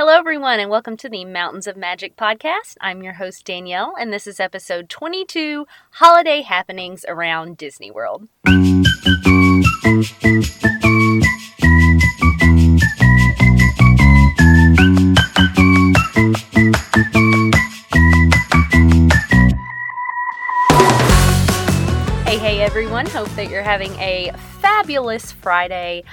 Hello, everyone, and welcome to the Mountains of Magic podcast. I'm your host, Daniele, and this is episode 22 Holiday Happenings Around Disney World. Hey, hey, everyone. Hope that you're having a fabulous Friday.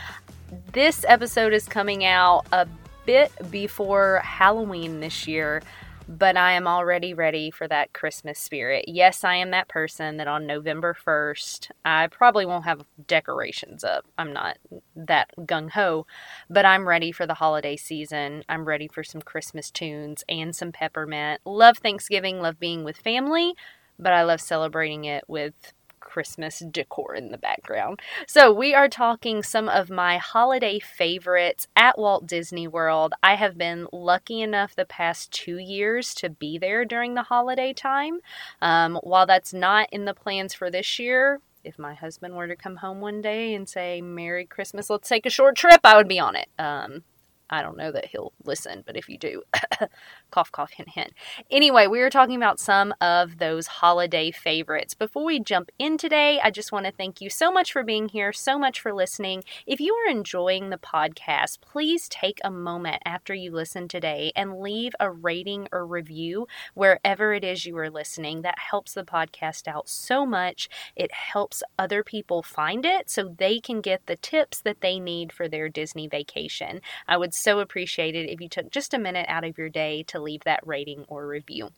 This episode is coming out a bit before Halloween this year, but I am already ready for that Christmas spirit. Yes, I am that person that on November 1st, I probably won't have decorations up. I'm not that gung ho, but I'm ready for the holiday season. I'm ready for some Christmas tunes and some peppermint. Love Thanksgiving, love being with family, but I love celebrating it with Christmas decor in the background. So, we are talking some of my holiday favorites at Walt Disney World. I have been lucky enough the past two years to be there during the holiday time. Um, while that's not in the plans for this year, if my husband were to come home one day and say, Merry Christmas, let's take a short trip, I would be on it. Um, I don't know that he'll listen, but if you do, cough, cough, hint, hint. Anyway, we were talking about some of those holiday favorites. Before we jump in today, I just want to thank you so much for being here, so much for listening. If you are enjoying the podcast, please take a moment after you listen today and leave a rating or review wherever it is you are listening. That helps the podcast out so much. It helps other people find it so they can get the tips that they need for their Disney vacation. I would so appreciate it if you took just a minute out of your day to leave that rating or review.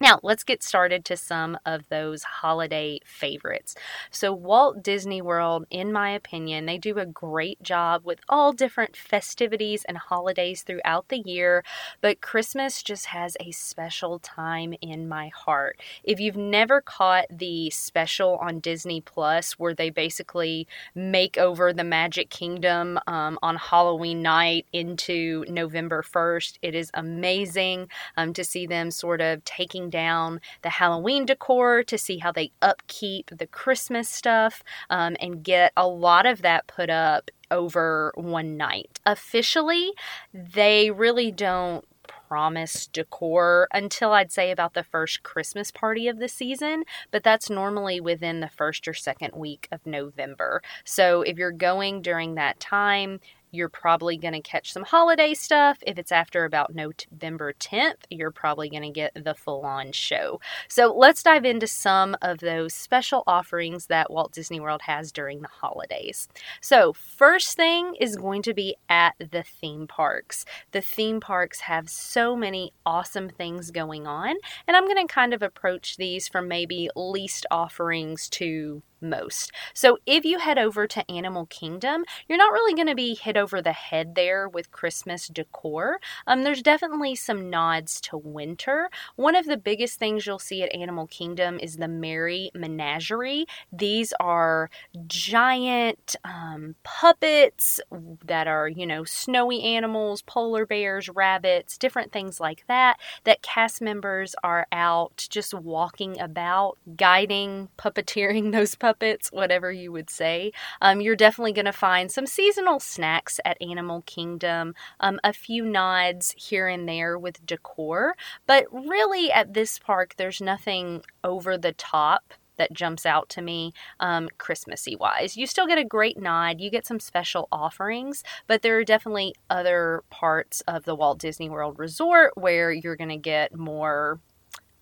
Now, let's get started to some of those holiday favorites. So, Walt Disney World, in my opinion, they do a great job with all different festivities and holidays throughout the year, but Christmas just has a special time in my heart. If you've never caught the special on Disney Plus, where they basically make over the Magic Kingdom um, on Halloween night into November 1st, it is amazing um, to see them sort of taking down the Halloween decor to see how they upkeep the Christmas stuff um, and get a lot of that put up over one night. Officially, they really don't promise decor until I'd say about the first Christmas party of the season, but that's normally within the first or second week of November. So if you're going during that time, you're probably going to catch some holiday stuff. If it's after about November 10th, you're probably going to get the full on show. So let's dive into some of those special offerings that Walt Disney World has during the holidays. So, first thing is going to be at the theme parks. The theme parks have so many awesome things going on, and I'm going to kind of approach these from maybe least offerings to most. So if you head over to Animal Kingdom, you're not really going to be hit over the head there with Christmas decor. Um, there's definitely some nods to winter. One of the biggest things you'll see at Animal Kingdom is the Merry Menagerie. These are giant um, puppets that are, you know, snowy animals, polar bears, rabbits, different things like that, that cast members are out just walking about, guiding, puppeteering those puppets puppets, whatever you would say. Um, you're definitely going to find some seasonal snacks at Animal Kingdom, um, a few nods here and there with decor, but really at this park, there's nothing over the top that jumps out to me um, Christmassy wise. You still get a great nod, you get some special offerings, but there are definitely other parts of the Walt Disney World Resort where you're going to get more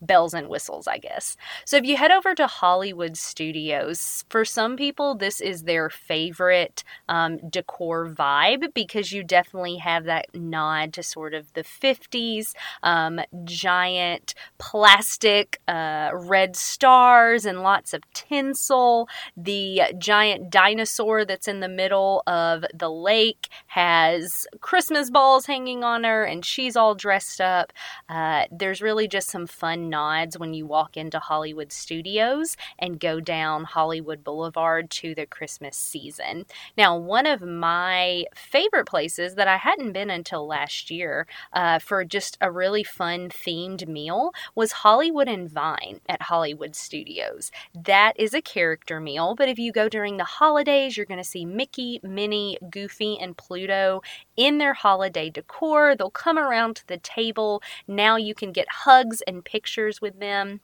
bells and whistles, I guess. So if you head over to Hollywood Studios, for some people, this is their favorite um, decor vibe because you definitely have that nod to sort of the 50s um, giant plastic uh, red stars and lots of tinsel. The giant dinosaur that's in the middle of the lake has Christmas balls hanging on her and she's all dressed up. Uh, there's really just some fun nods when you walk into Hollywood Studios and go down Hollywood Boulevard to the Christmas season. Now, one of my favorite places that I hadn't been until last year uh, for just a really fun themed meal was Hollywood and Vine at Hollywood Studios. That is a character meal, but if you go during the holidays, you're going to see Mickey, Minnie, Goofy, and Pluto in their holiday decor. They'll come around to the table. Now you can get hugs and pictures with them.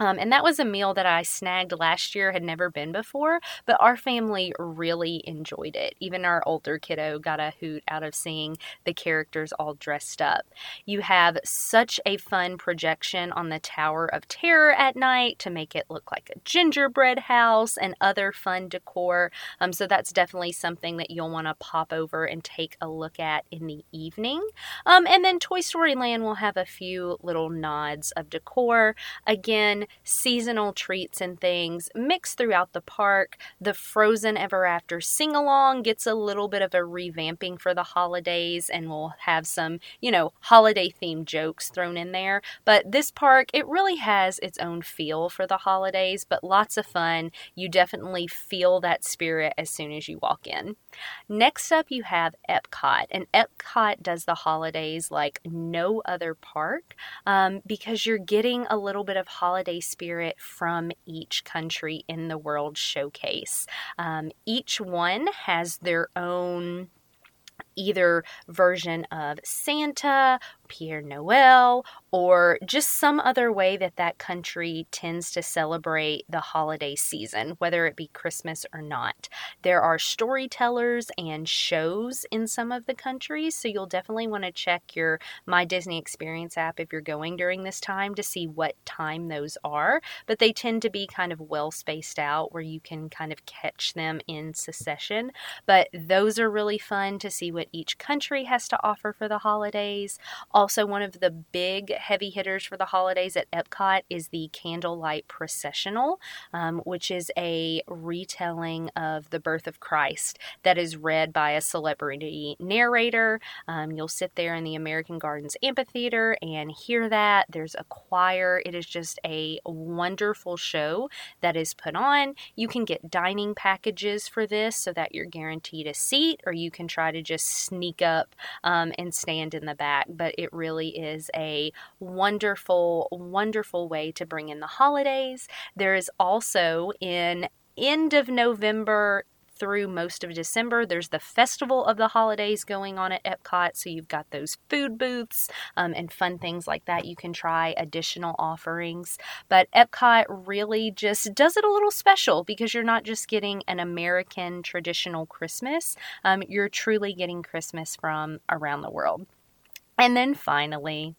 Um, and that was a meal that I snagged last year, had never been before, but our family really enjoyed it. Even our older kiddo got a hoot out of seeing the characters all dressed up. You have such a fun projection on the Tower of Terror at night to make it look like a gingerbread house and other fun decor. Um, so that's definitely something that you'll want to pop over and take a look at in the evening. Um, and then Toy Story Land will have a few little nods of decor. Again, seasonal treats and things mixed throughout the park. The Frozen Ever After sing along gets a little bit of a revamping for the holidays, and we'll have some, you know, holiday themed jokes thrown in there. But this park, it really has its own feel for the holidays, but lots of fun. You definitely feel that spirit as soon as you walk in. Next up, you have Epcot, and Epcot does the holidays like no other park um, because you're getting a little bit of holiday spirit from each country in the World Showcase. Um, each one has their own either version of Santa Père Noël or just some other way that that country tends to celebrate the holiday season, whether it be Christmas or not. There are storytellers and shows in some of the countries, so you'll definitely want to check your My Disney Experience app if you're going during this time to see what time those are. But they tend to be kind of well spaced out where you can kind of catch them in succession. But those are really fun to see what each country has to offer for the holidays. Also, one of the big heavy hitters for the holidays at Epcot is the Candlelight Processional, um, which is a retelling of the birth of Christ that is read by a celebrity narrator. Um, you'll sit there in the American Gardens Amphitheater and hear that. There's a choir. It is just a wonderful show that is put on. You can get dining packages for this so that you're guaranteed a seat, or you can try to just sneak up um, and stand in the back. But it really is a wonderful, wonderful way to bring in the holidays. There is also in end of November through most of December. There's the Festival of the Holidays going on at Epcot, so you've got those food booths um, and fun things like that. You can try additional offerings. But Epcot really just does it a little special because you're not just getting an American traditional Christmas, um, you're truly getting Christmas from around the world. And then finally,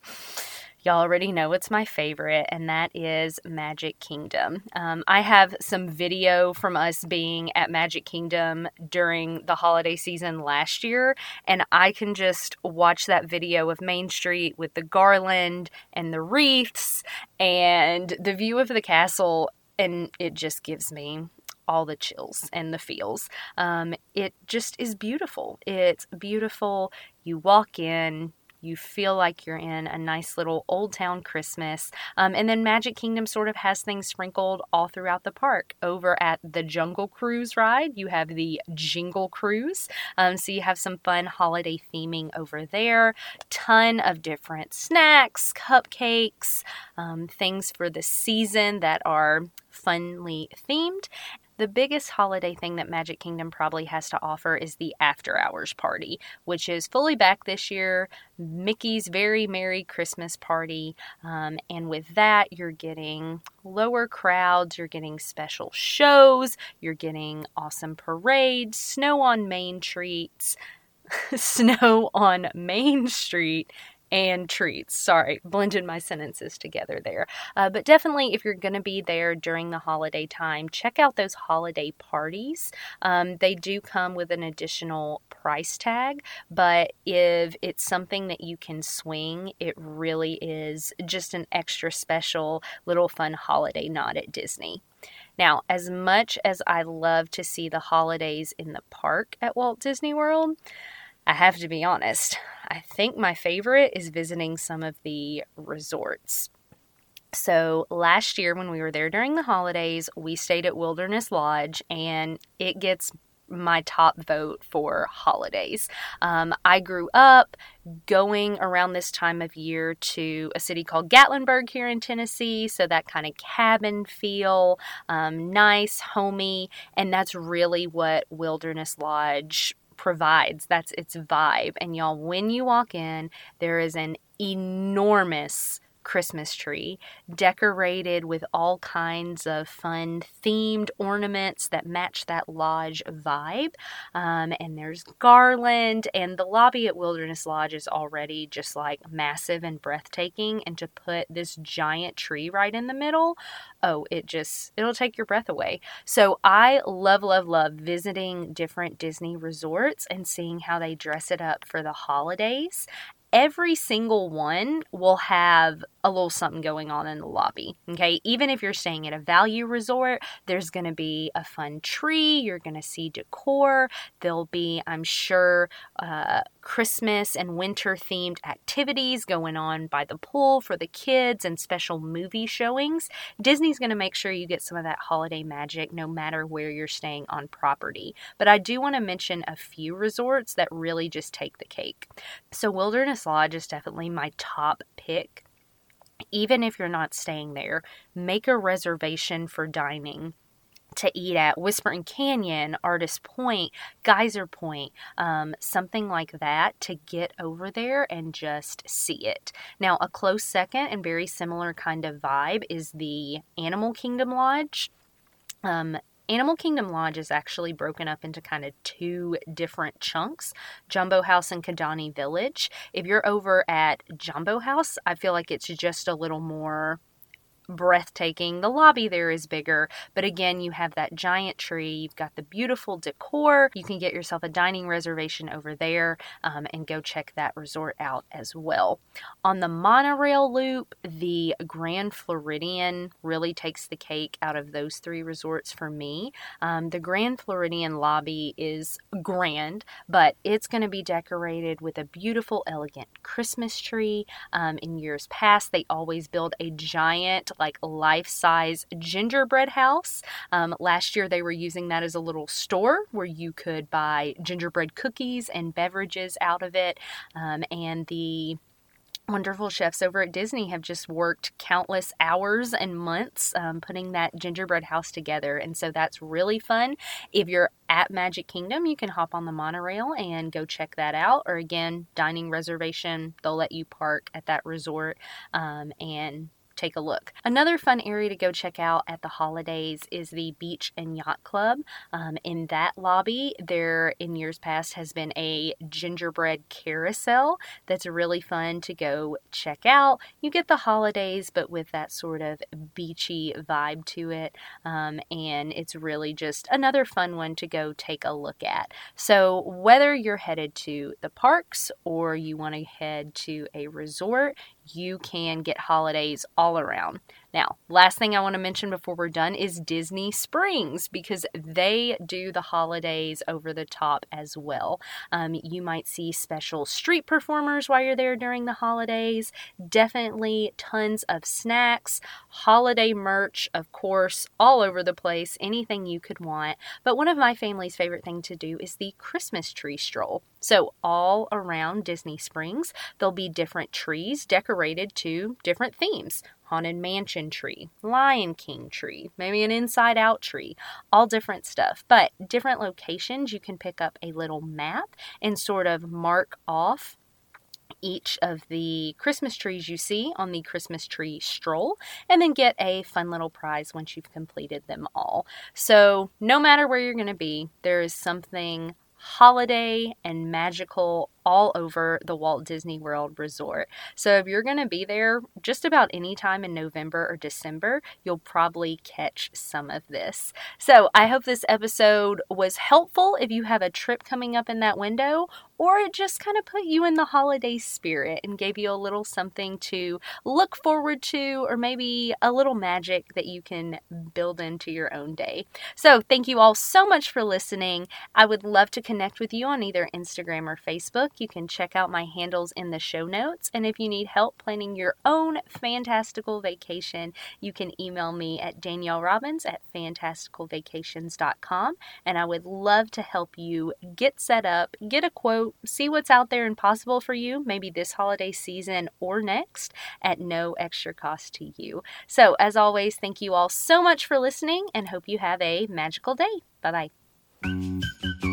Y'all already know it's my favorite, and that is Magic Kingdom. Um, I have some video from us being at Magic Kingdom during the holiday season last year, and I can just watch that video of Main Street with the garland and the wreaths and the view of the castle, and it just gives me all the chills and the feels. Um, it just is beautiful. It's beautiful. You walk in, you feel like you're in a nice little old town Christmas. Um, and then Magic Kingdom sort of has things sprinkled all throughout the park. Over at the Jungle Cruise ride, you have the Jingle Cruise. Um, so you have some fun holiday theming over there. Ton of different snacks, cupcakes, um, things for the season that are funly themed. The biggest holiday thing that Magic Kingdom probably has to offer is the after hours party, which is fully back this year. Mickey's Very Merry Christmas Party. Um, and with that, you're getting lower crowds, you're getting special shows, you're getting awesome parades, snow on Main treats. snow on Main Street and treats. Sorry, blended my sentences together there. Uh, but definitely, if you're going to be there during the holiday time, check out those holiday parties. Um, they do come with an additional price tag, but if it's something that you can swing, it really is just an extra special little fun holiday nod at Disney. Now, as much as I love to see the holidays in the park at Walt Disney World, I have to be honest, I think my favorite is visiting some of the resorts. So, last year when we were there during the holidays, we stayed at Wilderness Lodge, and it gets my top vote for holidays. Um, I grew up going around this time of year to a city called Gatlinburg here in Tennessee. So that kind of cabin feel, um, nice, homey, and that's really what Wilderness Lodge provides. That's its vibe. And y'all, when you walk in, there is an enormous Christmas tree decorated with all kinds of fun themed ornaments that match that lodge vibe. Um, and there's garland, and the lobby at Wilderness Lodge is already just like massive and breathtaking. And to put this giant tree right in the middle, oh, it just, it'll take your breath away. So I love, love, love visiting different Disney resorts and seeing how they dress it up for the holidays every single one will have a little something going on in the lobby. Okay, even if you're staying at a value resort, there's going to be a fun tree, you're going to see decor, there'll be, I'm sure, uh, Christmas and winter themed activities going on by the pool for the kids and special movie showings. Disney's going to make sure you get some of that holiday magic no matter where you're staying on property. But I do want to mention a few resorts that really just take the cake. So, Wilderness Lodge is definitely my top pick. Even if you're not staying there, make a reservation for dining to eat at Whispering Canyon, Artist Point, Geyser Point, um, something like that to get over there and just see it. Now, a close second and very similar kind of vibe is the Animal Kingdom Lodge. Um, Animal Kingdom Lodge is actually broken up into kind of two different chunks Jambo House and Kidani Village. If you're over at Jambo House, I feel like it's just a little more breathtaking. The lobby there is bigger, but again, you have that giant tree. You've got the beautiful decor. You can get yourself a dining reservation over there um, and go check that resort out as well. On the monorail loop, the Grand Floridian really takes the cake out of those three resorts for me. Um, the Grand Floridian lobby is grand, but it's going to be decorated with a beautiful, elegant Christmas tree. Um, in years past, they always build a giant like life size gingerbread house. Um, last year, they were using that as a little store where you could buy gingerbread cookies and beverages out of it. Um, and the wonderful chefs over at Disney have just worked countless hours and months um, putting that gingerbread house together. And so that's really fun. If you're at Magic Kingdom, you can hop on the monorail and go check that out. Or again, dining reservation, they'll let you park at that resort um, and take a look. Another fun area to go check out at the holidays is the Beach and Yacht Club. Um, in that lobby, there in years past has been a gingerbread carousel that's really fun to go check out. You get the holidays, but with that sort of beachy vibe to it, um, and it's really just another fun one to go take a look at. So, whether you're headed to the parks or you want to head to a resort, you can get holidays all around. Now, last thing I want to mention before we're done is Disney Springs because they do the holidays over the top as well. Um, you might see special street performers while you're there during the holidays. Definitely tons of snacks, holiday merch, of course, all over the place, anything you could want. But one of my family's favorite thing to do is the Christmas tree stroll. So, all around Disney Springs, there'll be different trees decorated to different themes. Haunted Mansion tree, Lion King tree, maybe an inside out tree, all different stuff. But different locations, you can pick up a little map and sort of mark off each of the Christmas trees you see on the Christmas tree stroll and then get a fun little prize once you've completed them all. So, no matter where you're going to be, there is something holiday and magical all over the Walt Disney World Resort. So if you're going to be there just about any time in November or December, you'll probably catch some of this. So I hope this episode was helpful if you have a trip coming up in that window or it just kind of put you in the holiday spirit and gave you a little something to look forward to or maybe a little magic that you can build into your own day. So thank you all so much for listening. I would love to connect with you on either Instagram or Facebook You can check out my handles in the show notes. And if you need help planning your own fantastical vacation, you can email me at Daniele Robbins at fantasticalvacations.com. And I would love to help you get set up, get a quote, see what's out there and possible for you, maybe this holiday season or next, at no extra cost to you. So, as always, thank you all so much for listening and hope you have a magical day. Bye bye.